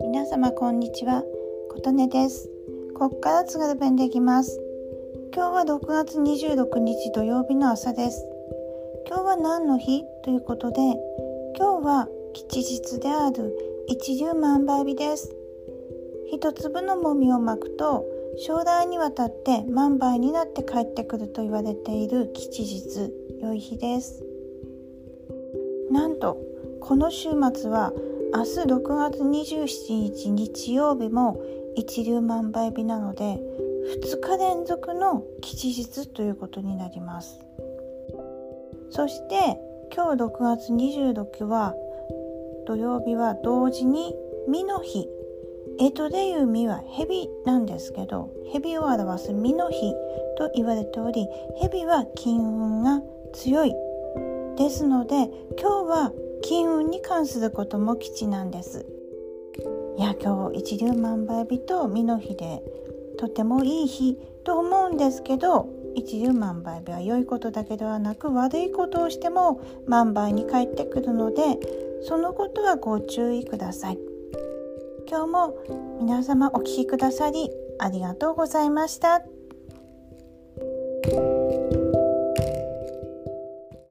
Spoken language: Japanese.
皆様こんにちは。琴音です。ここから津軽弁できます。今日は6月26日土曜日の朝です。今日は何の日ということで今日は吉日である一粒万倍日です。一粒のもみをまくと将来にわたって万倍になって帰ってくると言われている吉日良い日です。なんとこの週末は明日6月27日日曜日も一粒万倍日なので2日連続の吉日ということになります。そして今日6月26日は土曜日は同時に美の日。江戸でいう実は蛇なんですけど蛇を表す実の日と言われており蛇は金運が強い。ですので今日は金運に関することも吉なんですいや今日一粒万倍日と実の日でとてもいい日と思うんですけど一粒万倍日は良いことだけではなく悪いことをしても万倍に返ってくるのでそのことはご注意ください。今日も皆様お聴きくださりありがとうございました。